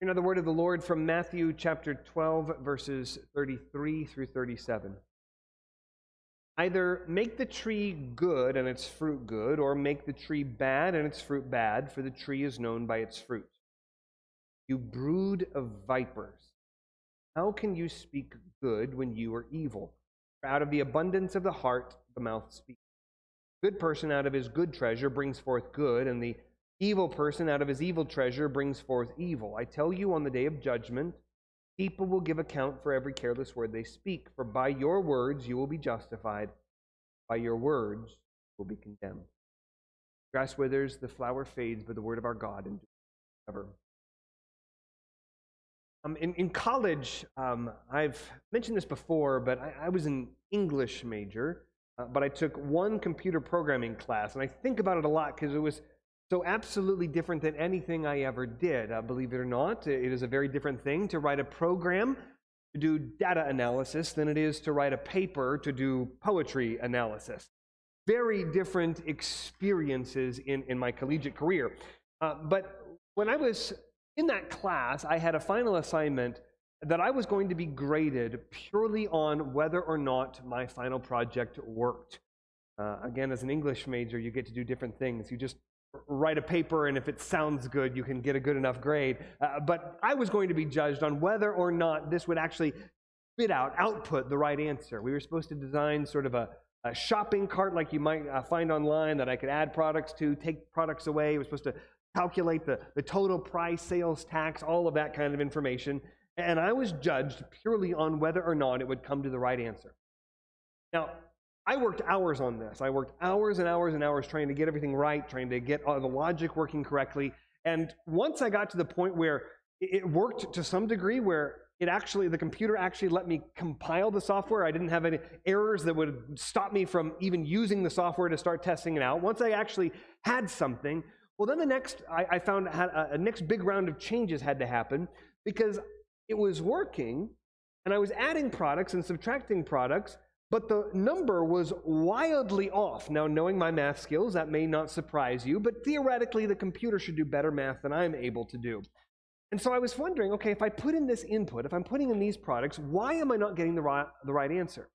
You know the word of the Lord from Matthew chapter 12, verses 33 through 37. Either make the tree good and its fruit good, or make the tree bad and its fruit bad, for the tree is known by its fruit. You brood of vipers, how can you speak good when you are evil? For out of the abundance of the heart, the mouth speaks. Good person out of his good treasure brings forth good, and the Evil person out of his evil treasure brings forth evil. I tell you, on the day of judgment, people will give account for every careless word they speak. For by your words you will be justified, by your words you will be condemned. Grass withers, the flower fades, but the word of our God endures forever. Um, in, in college, um, I've mentioned this before, but I, I was an English major, uh, but I took one computer programming class, and I think about it a lot because it was so, absolutely different than anything I ever did. Uh, believe it or not, it is a very different thing to write a program to do data analysis than it is to write a paper to do poetry analysis. Very different experiences in, in my collegiate career. Uh, but when I was in that class, I had a final assignment that I was going to be graded purely on whether or not my final project worked. Uh, again, as an English major, you get to do different things. You just write a paper, and if it sounds good, you can get a good enough grade. Uh, but I was going to be judged on whether or not this would actually spit out, output the right answer. We were supposed to design sort of a, a shopping cart like you might uh, find online that I could add products to, take products away. We were supposed to calculate the, the total price, sales tax, all of that kind of information. And I was judged purely on whether or not it would come to the right answer. Now, I worked hours on this. I worked hours and hours and hours trying to get everything right, trying to get all the logic working correctly. And once I got to the point where it worked to some degree, where it actually, the computer actually let me compile the software. I didn't have any errors that would stop me from even using the software to start testing it out. Once I actually had something, well, then the next, I, I found had a, a next big round of changes had to happen because it was working and I was adding products and subtracting products but the number was wildly off. Now, knowing my math skills, that may not surprise you, but theoretically, the computer should do better math than I'm able to do. And so I was wondering okay, if I put in this input, if I'm putting in these products, why am I not getting the right, the right answer?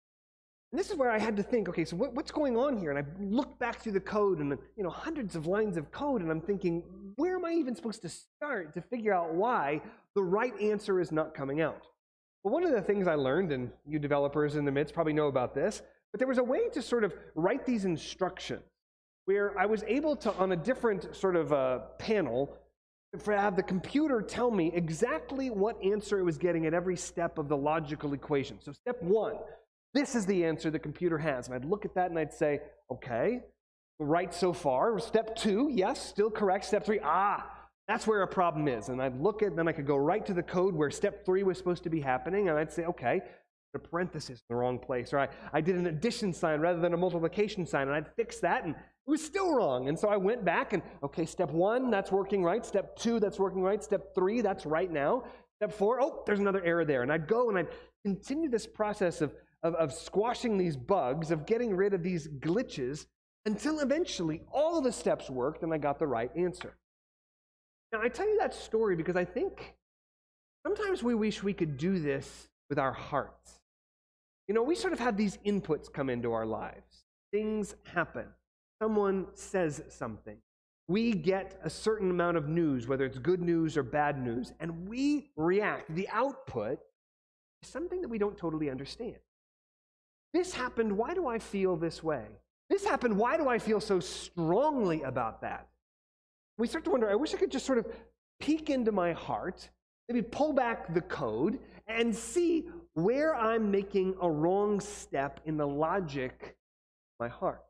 And this is where I had to think, okay, so what, what's going on here? And I looked back through the code and, you know, hundreds of lines of code, and I'm thinking, where am I even supposed to start to figure out why the right answer is not coming out? Well, one of the things I learned, and you developers in the midst probably know about this, but there was a way to sort of write these instructions where I was able to, on a different sort of uh, panel, have the computer tell me exactly what answer it was getting at every step of the logical equation. So, step one, this is the answer the computer has. And I'd look at that and I'd say, okay, right so far. Step two, yes, still correct. Step three, ah, that's where a problem is. And I'd look at, then I could go right to the code where step three was supposed to be happening, and I'd say, okay, a parenthesis in the wrong place, or I, I did an addition sign rather than a multiplication sign, and I'd fix that, and it was still wrong. And so I went back and, okay, step one, that's working right. Step two, that's working right. Step three, that's right now. Step four, oh, there's another error there. And I'd go and I'd continue this process of, of, of squashing these bugs, of getting rid of these glitches, until eventually all the steps worked and I got the right answer. Now, I tell you that story because I think sometimes we wish we could do this with our hearts. You know, we sort of have these inputs come into our lives. Things happen. Someone says something. We get a certain amount of news, whether it's good news or bad news, and we react. The output is something that we don't totally understand. This happened. Why do I feel this way? This happened. Why do I feel so strongly about that? We start to wonder I wish I could just sort of peek into my heart, maybe pull back the code, and see where I'm making a wrong step in the logic of my heart.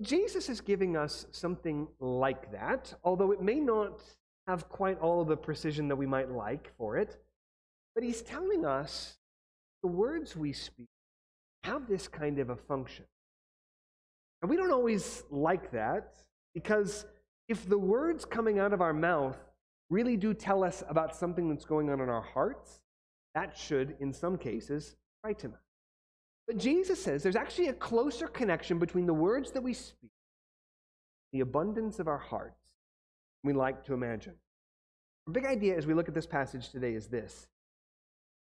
Jesus is giving us something like that, although it may not have quite all of the precision that we might like for it. But he's telling us the words we speak have this kind of a function. And we don't always like that. Because if the words coming out of our mouth really do tell us about something that's going on in our hearts, that should, in some cases, frighten us. But Jesus says there's actually a closer connection between the words that we speak, the abundance of our hearts, we like to imagine. The big idea as we look at this passage today is this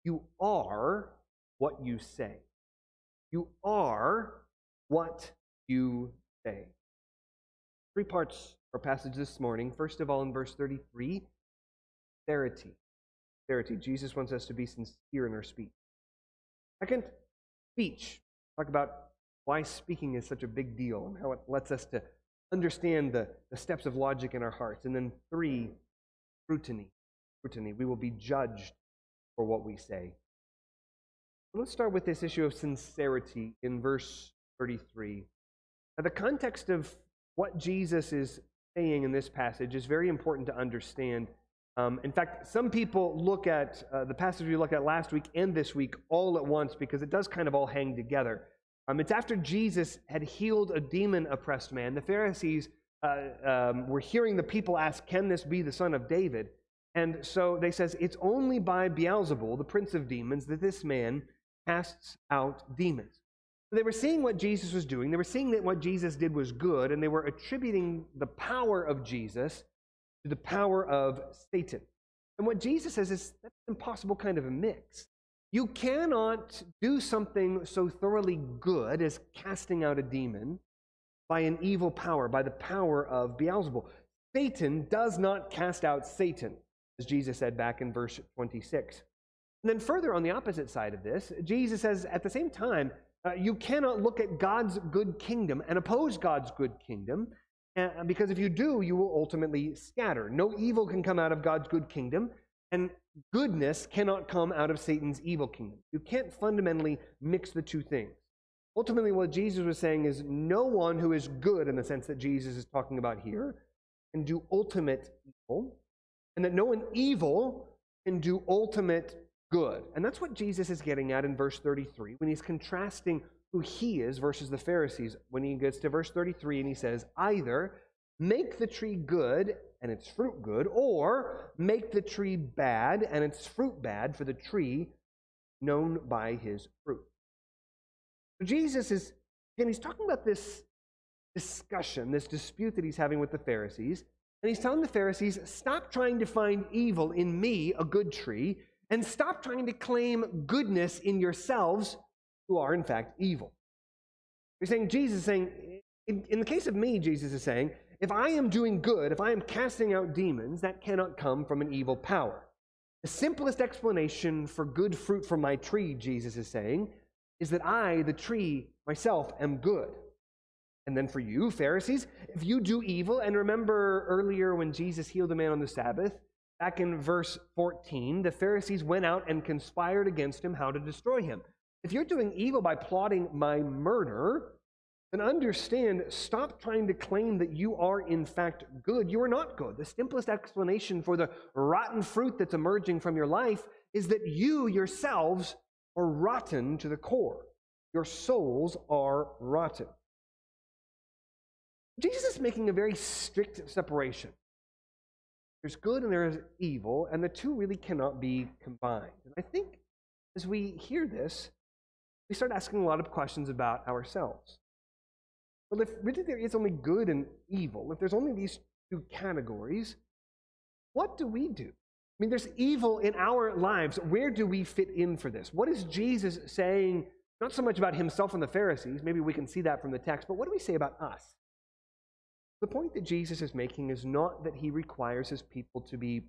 You are what you say. You are what you say. Three parts our passage this morning. First of all, in verse 33, sincerity. Sincerity. Jesus wants us to be sincere in our speech. Second, speech. Talk about why speaking is such a big deal and how it lets us to understand the, the steps of logic in our hearts. And then three, scrutiny. Scrutiny. We will be judged for what we say. Let's start with this issue of sincerity in verse 33. Now, the context of what Jesus is saying in this passage is very important to understand. Um, in fact, some people look at uh, the passage we looked at last week and this week all at once because it does kind of all hang together. Um, it's after Jesus had healed a demon oppressed man. The Pharisees uh, um, were hearing the people ask, Can this be the son of David? And so they says, It's only by Beelzebul, the prince of demons, that this man casts out demons. They were seeing what Jesus was doing. They were seeing that what Jesus did was good, and they were attributing the power of Jesus to the power of Satan. And what Jesus says is that's an impossible kind of a mix. You cannot do something so thoroughly good as casting out a demon by an evil power, by the power of Beelzebul. Satan does not cast out Satan, as Jesus said back in verse 26. And then further on the opposite side of this, Jesus says at the same time, uh, you cannot look at God's good kingdom and oppose God's good kingdom, uh, because if you do, you will ultimately scatter. No evil can come out of God's good kingdom, and goodness cannot come out of Satan's evil kingdom. You can't fundamentally mix the two things. Ultimately, what Jesus was saying is no one who is good, in the sense that Jesus is talking about here, can do ultimate evil, and that no one evil can do ultimate good. And that's what Jesus is getting at in verse 33 when he's contrasting who he is versus the Pharisees. When he gets to verse 33 and he says, either make the tree good and its fruit good, or make the tree bad and its fruit bad for the tree known by his fruit. So Jesus is, again, he's talking about this discussion, this dispute that he's having with the Pharisees. And he's telling the Pharisees, stop trying to find evil in me, a good tree, and stop trying to claim goodness in yourselves, who are in fact evil. You're saying, Jesus is saying, in, in the case of me, Jesus is saying, if I am doing good, if I am casting out demons, that cannot come from an evil power. The simplest explanation for good fruit from my tree, Jesus is saying, is that I, the tree, myself, am good. And then for you, Pharisees, if you do evil, and remember earlier when Jesus healed a man on the Sabbath, back in verse 14, the Pharisees went out and conspired against him how to destroy him. If you're doing evil by plotting my murder, then understand, stop trying to claim that you are in fact good. You are not good. The simplest explanation for the rotten fruit that's emerging from your life is that you yourselves are rotten to the core. Your souls are rotten. Jesus is making a very strict separation. There's good and there is evil, and the two really cannot be combined. And I think as we hear this, we start asking a lot of questions about ourselves. Well, if really there is only good and evil, if there's only these two categories, what do we do? I mean, there's evil in our lives. Where do we fit in for this? What is Jesus saying, not so much about himself and the Pharisees, maybe we can see that from the text, but what do we say about us? The point that Jesus is making is not that he requires his people to be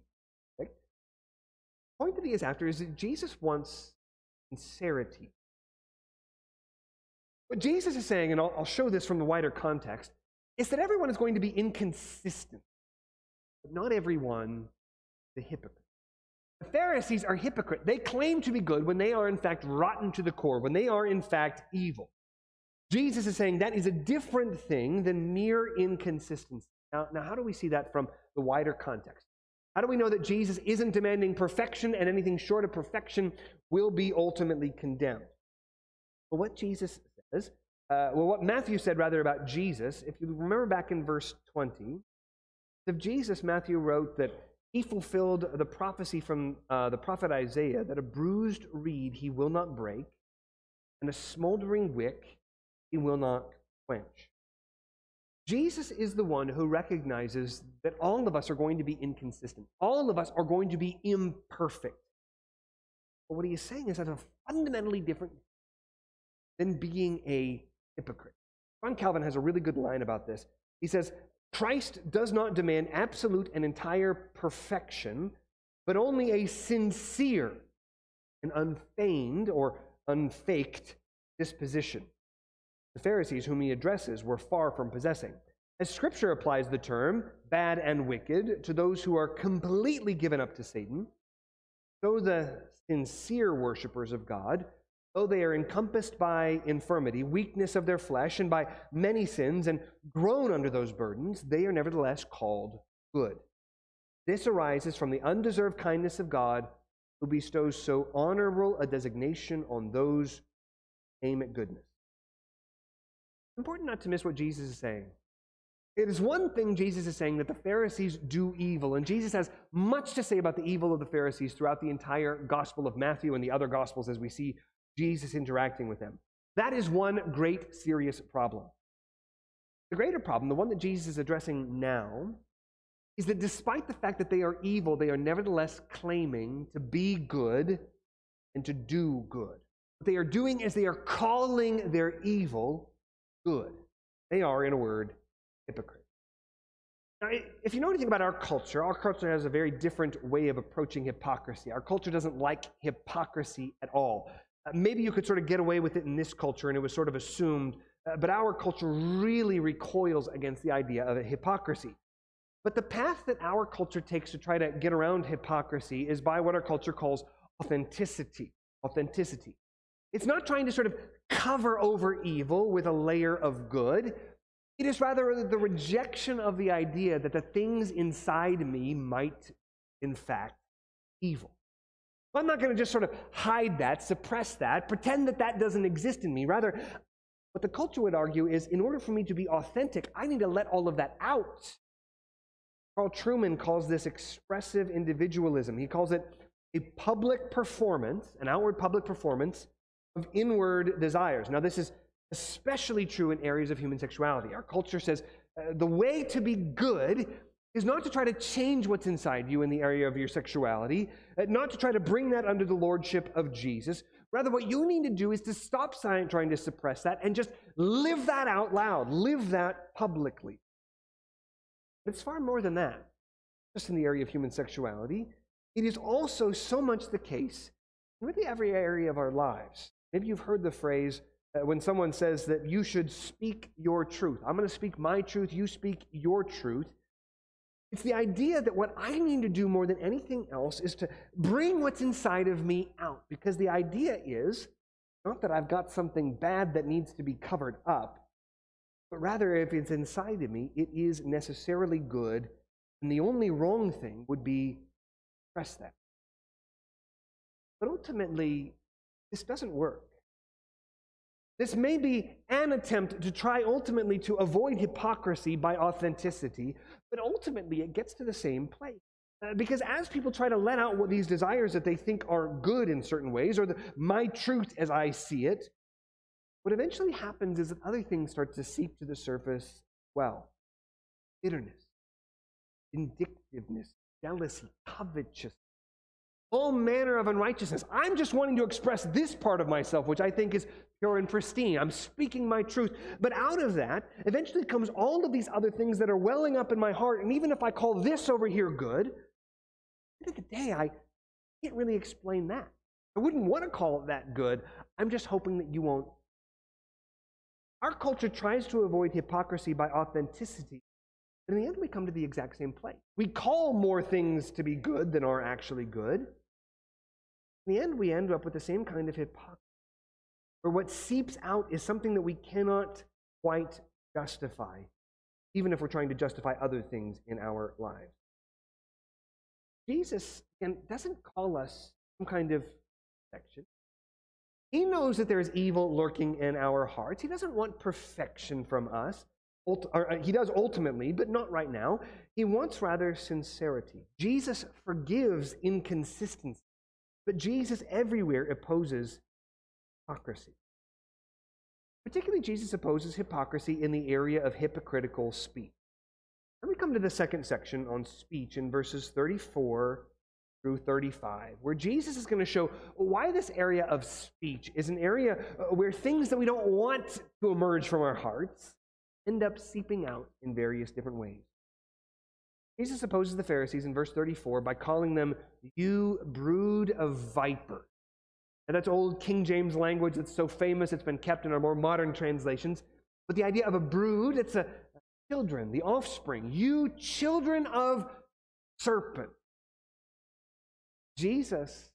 perfect. The point that he is after is that Jesus wants sincerity. What Jesus is saying, and I'll, I'll show this from the wider context, is that everyone is going to be inconsistent, but not everyone the hypocrite. The Pharisees are hypocrite. They claim to be good when they are in fact rotten to the core, when they are in fact evil. Jesus is saying that is a different thing than mere inconsistency. Now, now, how do we see that from the wider context? How do we know that Jesus isn't demanding perfection and anything short of perfection will be ultimately condemned? Well, what Jesus says, uh, well, what Matthew said rather about Jesus, if you remember back in verse 20, of Jesus, Matthew wrote that he fulfilled the prophecy from uh, the prophet Isaiah that a bruised reed he will not break, and a smoldering wick he will not quench. Jesus is the one who recognizes that all of us are going to be inconsistent. All of us are going to be imperfect. But what he is saying is that a fundamentally different than being a hypocrite. John Calvin has a really good line about this. He says, Christ does not demand absolute and entire perfection, but only a sincere and unfeigned or unfaked disposition. The Pharisees, whom he addresses, were far from possessing. As Scripture applies the term bad and wicked to those who are completely given up to Satan, so the sincere worshippers of God, though they are encompassed by infirmity, weakness of their flesh, and by many sins, and groan under those burdens, they are nevertheless called good. This arises from the undeserved kindness of God, who bestows so honorable a designation on those who aim at goodness important not to miss what Jesus is saying. It is one thing Jesus is saying that the Pharisees do evil, and Jesus has much to say about the evil of the Pharisees throughout the entire Gospel of Matthew and the other Gospels as we see Jesus interacting with them. That is one great serious problem. The greater problem, the one that Jesus is addressing now, is that despite the fact that they are evil, they are nevertheless claiming to be good and to do good. What they are doing is they are calling their evil good. They are, in a word, hypocrites. Now, if you know anything about our culture, our culture has a very different way of approaching hypocrisy. Our culture doesn't like hypocrisy at all. Uh, maybe you could sort of get away with it in this culture and it was sort of assumed, uh, but our culture really recoils against the idea of hypocrisy. But the path that our culture takes to try to get around hypocrisy is by what our culture calls authenticity. Authenticity. It's not trying to sort of cover over evil with a layer of good. It is rather the rejection of the idea that the things inside me might, in fact, evil. I'm not going to just sort of hide that, suppress that, pretend that that doesn't exist in me. Rather, what the culture would argue is in order for me to be authentic, I need to let all of that out. Carl Trueman calls this expressive individualism. He calls it a public performance, an outward public performance of inward desires. Now, this is especially true in areas of human sexuality. Our culture says uh, the way to be good is not to try to change what's inside you in the area of your sexuality, uh, not to try to bring that under the lordship of Jesus. Rather, what you need to do is to stop trying to suppress that and just live that out loud, live that publicly. But it's far more than that. Just in the area of human sexuality, it is also so much the case in really every area of our lives. Maybe you've heard the phrase uh, when someone says that you should speak your truth. I'm going to speak my truth, you speak your truth. It's the idea that what I need to do more than anything else is to bring what's inside of me out. Because the idea is not that I've got something bad that needs to be covered up, but rather if it's inside of me, it is necessarily good. And the only wrong thing would be to press that. But ultimately, this doesn't work. This may be an attempt to try ultimately to avoid hypocrisy by authenticity, but ultimately it gets to the same place. Uh, because as people try to let out what these desires that they think are good in certain ways, or the, my truth as I see it, what eventually happens is that other things start to seep to the surface well bitterness, vindictiveness, jealousy, covetousness, all manner of unrighteousness. I'm just wanting to express this part of myself, which I think is pure and pristine. I'm speaking my truth. But out of that, eventually comes all of these other things that are welling up in my heart. And even if I call this over here good, at the end of the day, I can't really explain that. I wouldn't want to call it that good. I'm just hoping that you won't. Our culture tries to avoid hypocrisy by authenticity. But in the end, we come to the exact same place. We call more things to be good than are actually good. In the end, we end up with the same kind of hypocrisy, where what seeps out is something that we cannot quite justify, even if we're trying to justify other things in our lives. Jesus again, doesn't call us some kind of perfection. He knows that there's evil lurking in our hearts. He doesn't want perfection from us. Uh, he does ultimately, but not right now. He wants rather sincerity. Jesus forgives inconsistency. But Jesus everywhere opposes hypocrisy. Particularly, Jesus opposes hypocrisy in the area of hypocritical speech. Then we come to the second section on speech in verses 34 through 35, where Jesus is going to show why this area of speech is an area uh, where things that we don't want to emerge from our hearts end up seeping out in various different ways. Jesus opposes the Pharisees in verse 34 by calling them, You brood of vipers. And that's old King James language that's so famous, it's been kept in our more modern translations. But the idea of a brood, it's a children, the offspring. You children of serpent. Jesus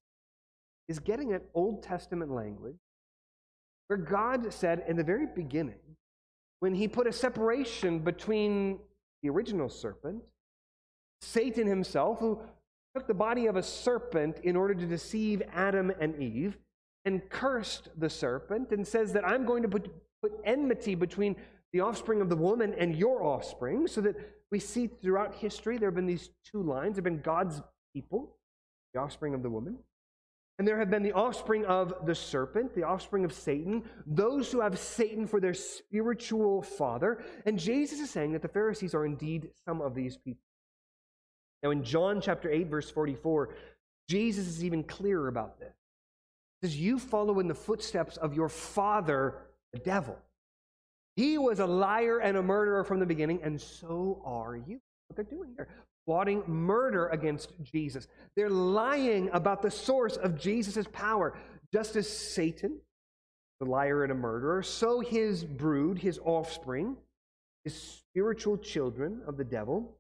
is getting at Old Testament language where God said in the very beginning, when he put a separation between the original serpent, Satan himself, who took the body of a serpent in order to deceive Adam and Eve, and cursed the serpent and says that I'm going to put, put enmity between the offspring of the woman and your offspring, so that we see throughout history there have been these two lines. There have been God's people, the offspring of the woman, and there have been the offspring of the serpent, the offspring of Satan, those who have Satan for their spiritual father. And Jesus is saying that the Pharisees are indeed some of these people. Now, in John chapter 8, verse 44, Jesus is even clearer about this. He says, You follow in the footsteps of your father, the devil. He was a liar and a murderer from the beginning, and so are you. What they're doing here, plotting murder against Jesus. They're lying about the source of Jesus' power. Just as Satan, the liar and a murderer, so his brood, his offspring, his spiritual children of the devil,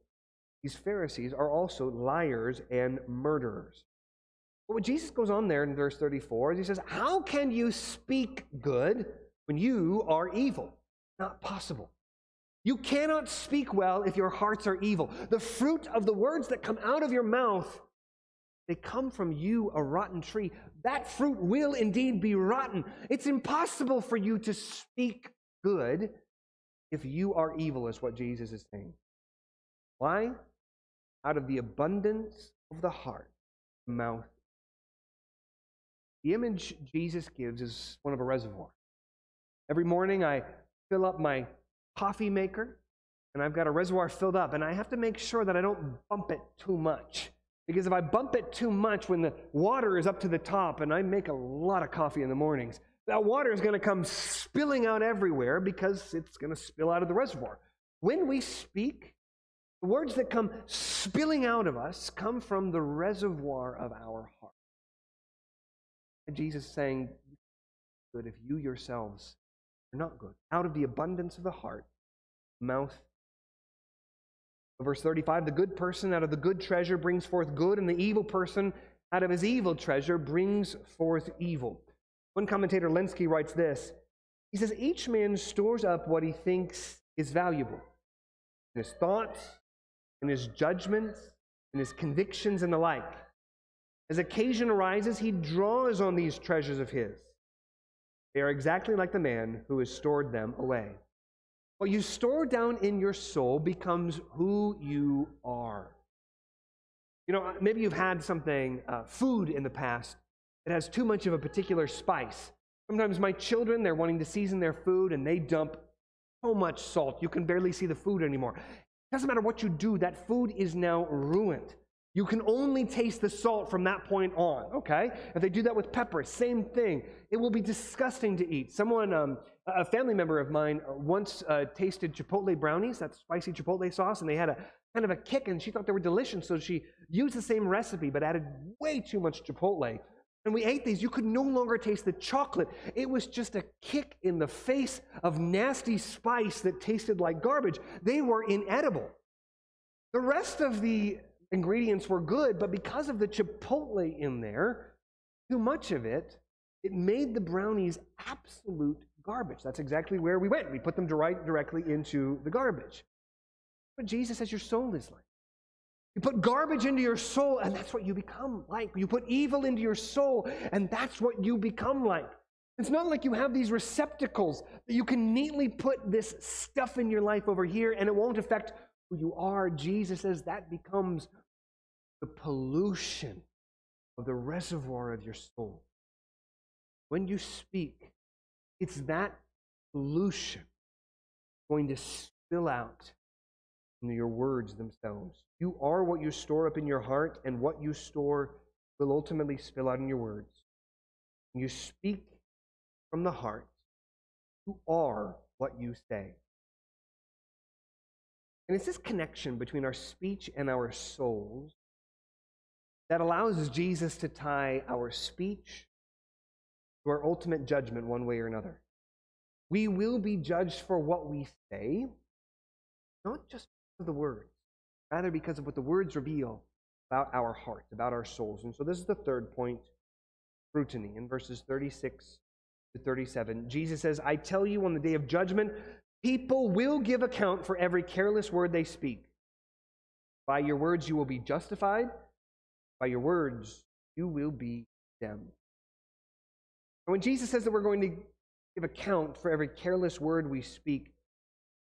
these Pharisees are also liars and murderers. But what Jesus goes on there in verse 34 is he says, How can you speak good when you are evil? Not possible. You cannot speak well if your hearts are evil. The fruit of the words that come out of your mouth, they come from you, a rotten tree. That fruit will indeed be rotten. It's impossible for you to speak good if you are evil, is what Jesus is saying. Why? Out of the abundance of the heart, the mouth. The image Jesus gives is one of a reservoir. Every morning I fill up my coffee maker, and I've got a reservoir filled up, and I have to make sure that I don't bump it too much. Because if I bump it too much when the water is up to the top, and I make a lot of coffee in the mornings, that water is going to come spilling out everywhere because it's going to spill out of the reservoir. When we speak, the words that come spilling out of us come from the reservoir of our heart. And Jesus is saying, Good if you yourselves are not good. Out of the abundance of the heart, mouth. Verse 35 The good person out of the good treasure brings forth good, and the evil person out of his evil treasure brings forth evil. One commentator, Lenski, writes this He says, Each man stores up what he thinks is valuable in his thoughts, in his judgments, in his convictions, and the like. As occasion arises, he draws on these treasures of his. They are exactly like the man who has stored them away. What you store down in your soul becomes who you are. You know, maybe you've had something, uh, food in the past, that has too much of a particular spice. Sometimes my children, they're wanting to season their food and they dump so much salt, you can barely see the food anymore. Doesn't matter what you do, that food is now ruined. You can only taste the salt from that point on, okay? If they do that with pepper, same thing. It will be disgusting to eat. Someone, um, a family member of mine, uh, once uh, tasted Chipotle brownies, that spicy Chipotle sauce, and they had a kind of a kick, and she thought they were delicious, so she used the same recipe but added way too much Chipotle. And we ate these. You could no longer taste the chocolate. It was just a kick in the face of nasty spice that tasted like garbage. They were inedible. The rest of the ingredients were good, but because of the chipotle in there, too much of it, it made the brownies absolute garbage. That's exactly where we went. We put them right directly into the garbage. But Jesus says your soul is like. You put garbage into your soul, and that's what you become like. You put evil into your soul, and that's what you become like. It's not like you have these receptacles that you can neatly put this stuff in your life over here, and it won't affect who you are. Jesus says that becomes the pollution of the reservoir of your soul. When you speak, it's that pollution going to spill out your words themselves. You are what you store up in your heart, and what you store will ultimately spill out in your words. When you speak from the heart, you are what you say. And it's this connection between our speech and our souls that allows Jesus to tie our speech to our ultimate judgment one way or another. We will be judged for what we say, not just for the words, rather because of what the words reveal about our hearts, about our souls. And so this is the third point scrutiny in verses 36 to 37. Jesus says, I tell you on the day of judgment, people will give account for every careless word they speak. By your words you will be justified, by your words you will be condemned. And when Jesus says that we're going to give account for every careless word we speak,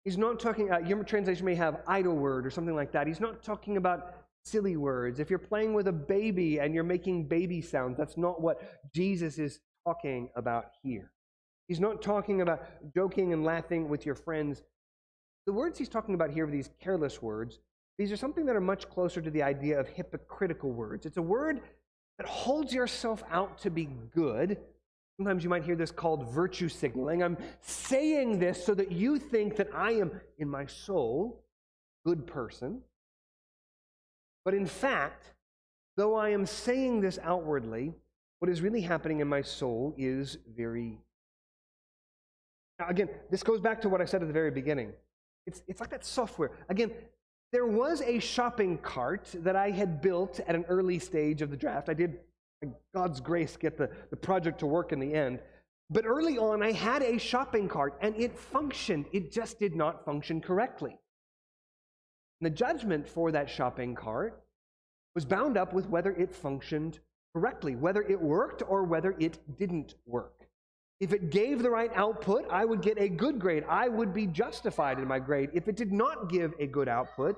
he's not talking, uh, your translation may have idle word or something like that. He's not talking about silly words. If you're playing with a baby and you're making baby sounds, that's not what Jesus is talking about here. He's not talking about joking and laughing with your friends. The words he's talking about here, are these careless words, these are something that are much closer to the idea of hypocritical words. It's a word that holds yourself out to be good. Sometimes you might hear this called virtue signaling. I'm saying this so that you think that I am, in my soul, good person. But in fact, though I am saying this outwardly, what is really happening in my soul is very. Now, again, this goes back to what I said at the very beginning. It's, it's like that software. Again, there was a shopping cart that I had built at an early stage of the draft. I did, God's grace, get the, the project to work in the end. But early on, I had a shopping cart and it functioned. It just did not function correctly. And the judgment for that shopping cart was bound up with whether it functioned correctly, whether it worked or whether it didn't work. If it gave the right output, I would get a good grade. I would be justified in my grade. If it did not give a good output,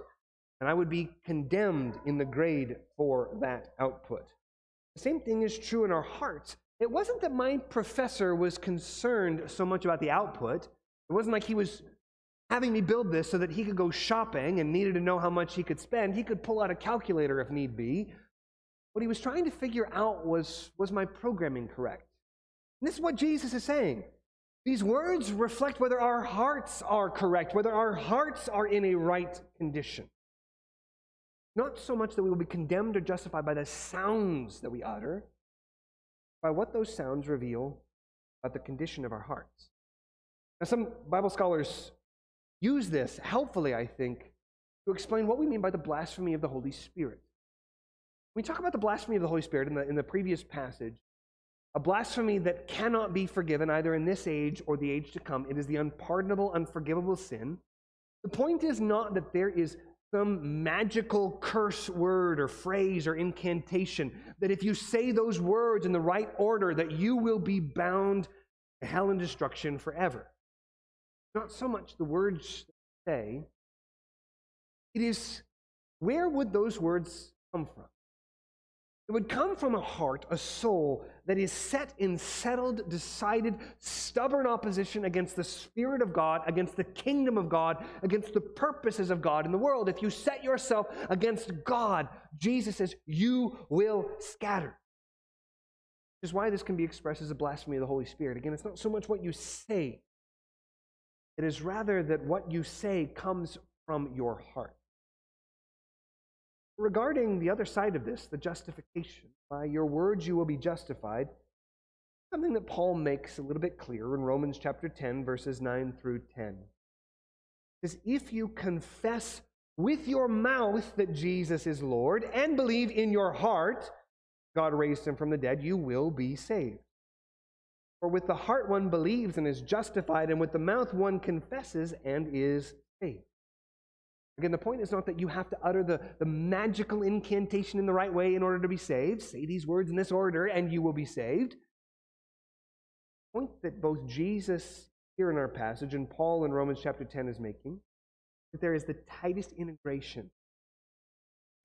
then I would be condemned in the grade for that output. Same thing is true in our hearts. It wasn't that my professor was concerned so much about the output. It wasn't like he was having me build this so that he could go shopping and needed to know how much he could spend. He could pull out a calculator if need be. What he was trying to figure out was was my programming correct? And this is what Jesus is saying. These words reflect whether our hearts are correct, whether our hearts are in a right condition. Not so much that we will be condemned or justified by the sounds that we utter, by what those sounds reveal about the condition of our hearts. Now, some Bible scholars use this helpfully, I think, to explain what we mean by the blasphemy of the Holy Spirit. When we talk about the blasphemy of the Holy Spirit in the, in the previous passage, a blasphemy that cannot be forgiven either in this age or the age to come. It is the unpardonable, unforgivable sin. The point is not that there is some magical curse word or phrase or incantation that if you say those words in the right order that you will be bound to hell and destruction forever. Not so much the words say, it is where would those words come from? It would come from a heart, a soul that is set in settled, decided, stubborn opposition against the Spirit of God, against the kingdom of God, against the purposes of God in the world. If you set yourself against God, Jesus says, you will scatter. Which is why this can be expressed as a blasphemy of the Holy Spirit. Again, it's not so much what you say, it is rather that what you say comes from your heart. Regarding the other side of this, the justification, by your words you will be justified, something that Paul makes a little bit clearer in Romans chapter 10, verses 9 through 10. Is if you confess with your mouth that Jesus is Lord and believe in your heart God raised him from the dead, you will be saved. For with the heart one believes and is justified, and with the mouth one confesses and is saved. Again, the point is not that you have to utter the, the magical incantation in the right way in order to be saved. Say these words in this order and you will be saved. The point that both Jesus here in our passage and Paul in Romans chapter 10 is making that there is the tightest integration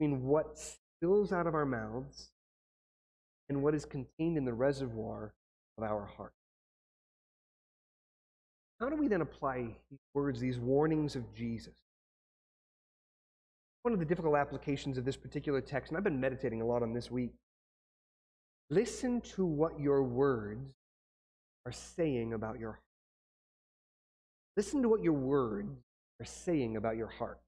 between what spills out of our mouths and what is contained in the reservoir of our heart. how do we then apply these words, these warnings of Jesus? One of the difficult applications of this particular text, and I've been meditating a lot on this week, listen to what your words are saying about your heart. Listen to what your words are saying about your heart.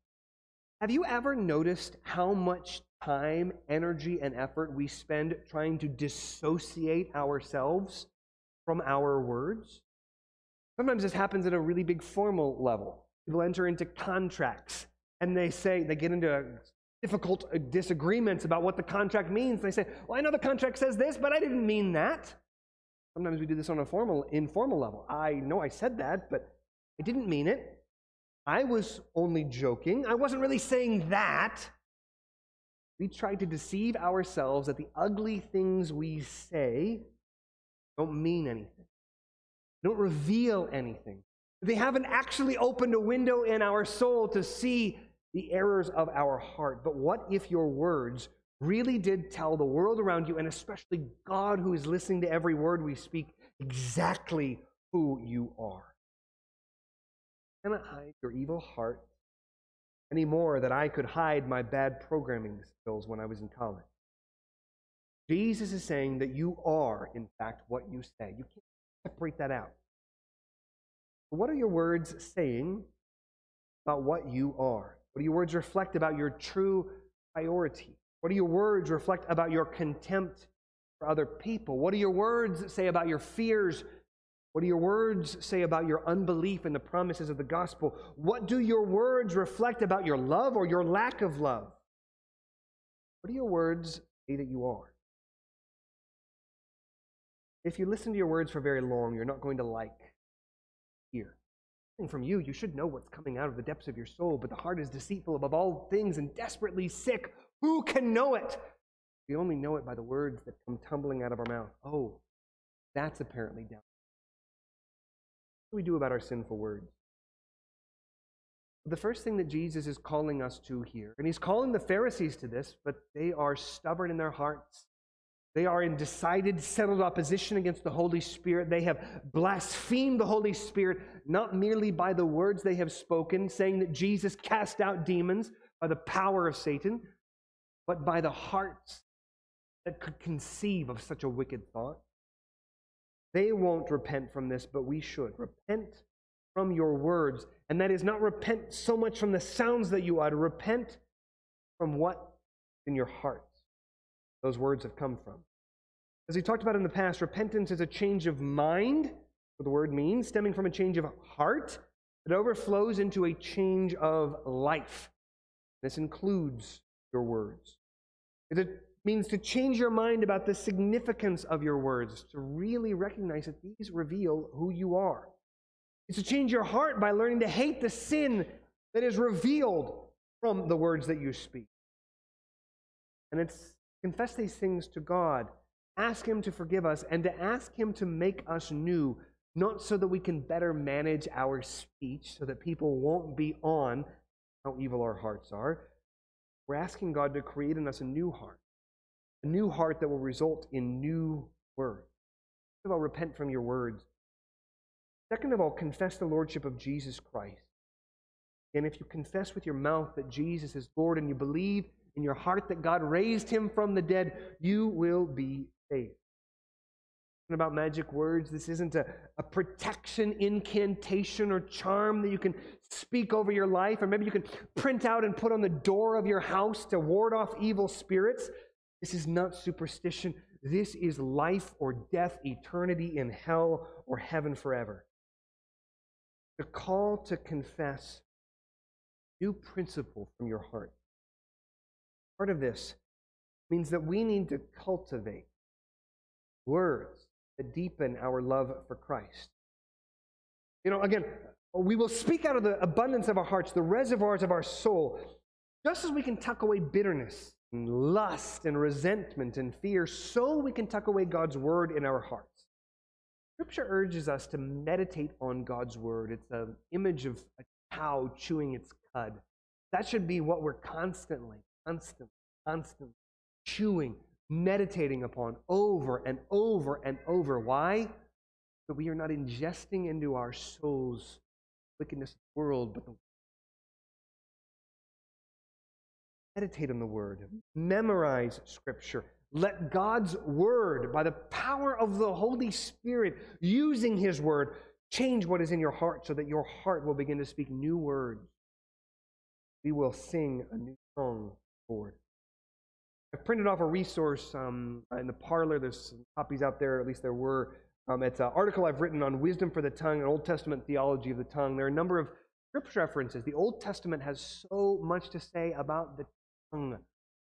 Have you ever noticed how much time, energy, and effort we spend trying to dissociate ourselves from our words? Sometimes this happens at a really big formal level. People enter into contracts and they say, they get into difficult uh, disagreements about what the contract means. They say, Well, I know the contract says this, but I didn't mean that. Sometimes we do this on a formal, informal level. I know I said that, but I didn't mean it. I was only joking. I wasn't really saying that. We try to deceive ourselves that the ugly things we say don't mean anything, don't reveal anything. They haven't actually opened a window in our soul to see the errors of our heart. But what if your words really did tell the world around you, and especially God who is listening to every word we speak, exactly who you are? Cannot hide your evil heart any more than I could hide my bad programming skills when I was in college. Jesus is saying that you are, in fact, what you say. You can't separate that out. what are your words saying about what you are? What do your words reflect about your true priority? What do your words reflect about your contempt for other people? What do your words say about your fears what do your words say about your unbelief in the promises of the gospel? What do your words reflect about your love or your lack of love? What do your words say that you are? If you listen to your words for very long, you're not going to like. From you, you should know what's coming out of the depths of your soul, but the heart is deceitful above all things and desperately sick. Who can know it? We only know it by the words that come tumbling out of our mouth. Oh, that's apparently down What do we do about our sinful words? The first thing that Jesus is calling us to here, and he's calling the Pharisees to this, but they are stubborn in their hearts. They are in decided, settled opposition against the Holy Spirit. They have blasphemed the Holy Spirit, not merely by the words they have spoken, saying that Jesus cast out demons by the power of Satan, but by the hearts that could conceive of such a wicked thought. They won't repent from this, but we should. Repent from your words. And that is not repent so much from the sounds that you utter, repent from what in your heart those words have come from. As we talked about in the past, repentance is a change of mind, what the word means, stemming from a change of heart that overflows into a change of life. This includes your words. It means to change your mind about the significance of your words, to really recognize that these reveal who you are. It's to change your heart by learning to hate the sin that is revealed from the words that you speak. And it's confess these things to God, ask Him to forgive us, and to ask Him to make us new, not so that we can better manage our speech, so that people won't be on how evil our hearts are. We're asking God to create in us a new heart a new heart that will result in new words. First of all, repent from your words. Second of all, confess the lordship of Jesus Christ. And if you confess with your mouth that Jesus is Lord and you believe in your heart that God raised him from the dead, you will be saved. About magic words, this isn't a, a protection, incantation, or charm that you can speak over your life, or maybe you can print out and put on the door of your house to ward off evil spirits. This is not superstition. This is life or death, eternity in hell or heaven forever. The call to confess new principle from your heart. Part of this means that we need to cultivate words that deepen our love for Christ. You know, again, we will speak out of the abundance of our hearts, the reservoirs of our soul, just as we can tuck away bitterness and lust and resentment and fear, so we can tuck away God's word in our hearts. Scripture urges us to meditate on God's word. It's an image of a cow chewing its cud. That should be what we're constantly, constantly, constantly chewing, meditating upon over and over and over. Why? that we are not ingesting into our souls wickedness of the world, but the meditate on the word, memorize scripture. Let God's word, by the power of the Holy Spirit, using his word, change what is in your heart so that your heart will begin to speak new words. We will sing a new song, Lord. I've printed off a resource um, in the parlor. There's copies out there, at least there were. Um, it's an article I've written on wisdom for the tongue and Old Testament theology of the tongue. There are a number of scripture references. The Old Testament has so much to say about the tongue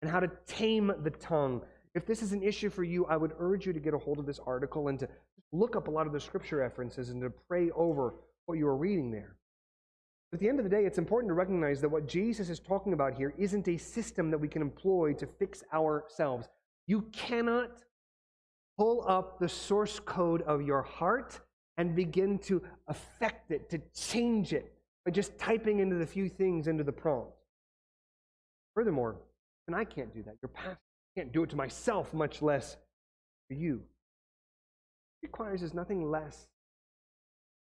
and how to tame the tongue. If this is an issue for you, I would urge you to get a hold of this article and to look up a lot of the scripture references and to pray over what you are reading there. But at the end of the day, it's important to recognize that what Jesus is talking about here isn't a system that we can employ to fix ourselves. You cannot pull up the source code of your heart and begin to affect it, to change it by just typing into the few things into the prompt. Furthermore, and I can't do that. Your pastor can't do it to myself, much less for you. It requires is nothing less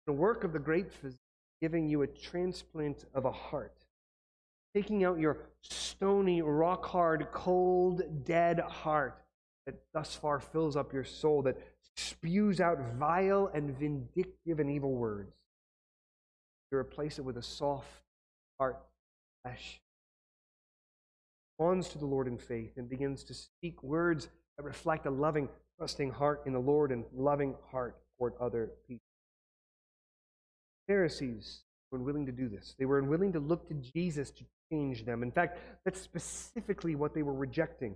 the work of the great physician giving you a transplant of a heart, taking out your stony, rock hard, cold, dead heart that thus far fills up your soul, that spews out vile and vindictive and evil words. You replace it with a soft heart, flesh, responds to the Lord in faith and begins to speak words that reflect a loving, trusting heart in the Lord and loving heart toward other people. Pharisees were unwilling to do this. They were unwilling to look to Jesus to change them. In fact, that's specifically what they were rejecting.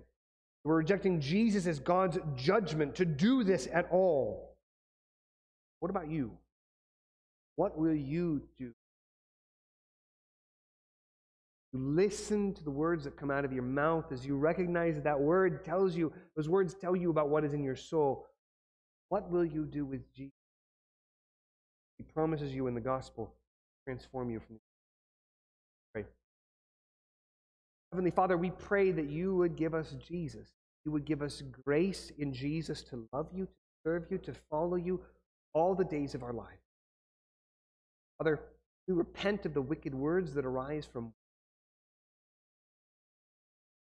They were rejecting Jesus as God's judgment to do this at all. What about you? What will you do? You listen to the words that come out of your mouth as you recognize that, that word tells you, those words tell you about what is in your soul. What will you do with Jesus? He promises you in the gospel transform you from the pray. Heavenly Father, we pray that you would give us Jesus. You would give us grace in Jesus to love you, to serve you, to follow you all the days of our life. Father, we repent of the wicked words that arise from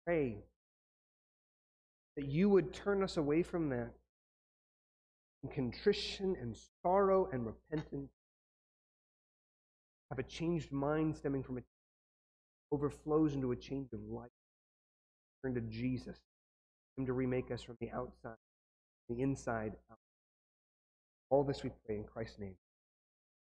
pray that you would turn us away from that in contrition and sorrow and repentance. Have a changed mind stemming from it overflows into a change of life. Turn to Jesus, Him to remake us from the outside, the inside out. All this we pray in Christ's name.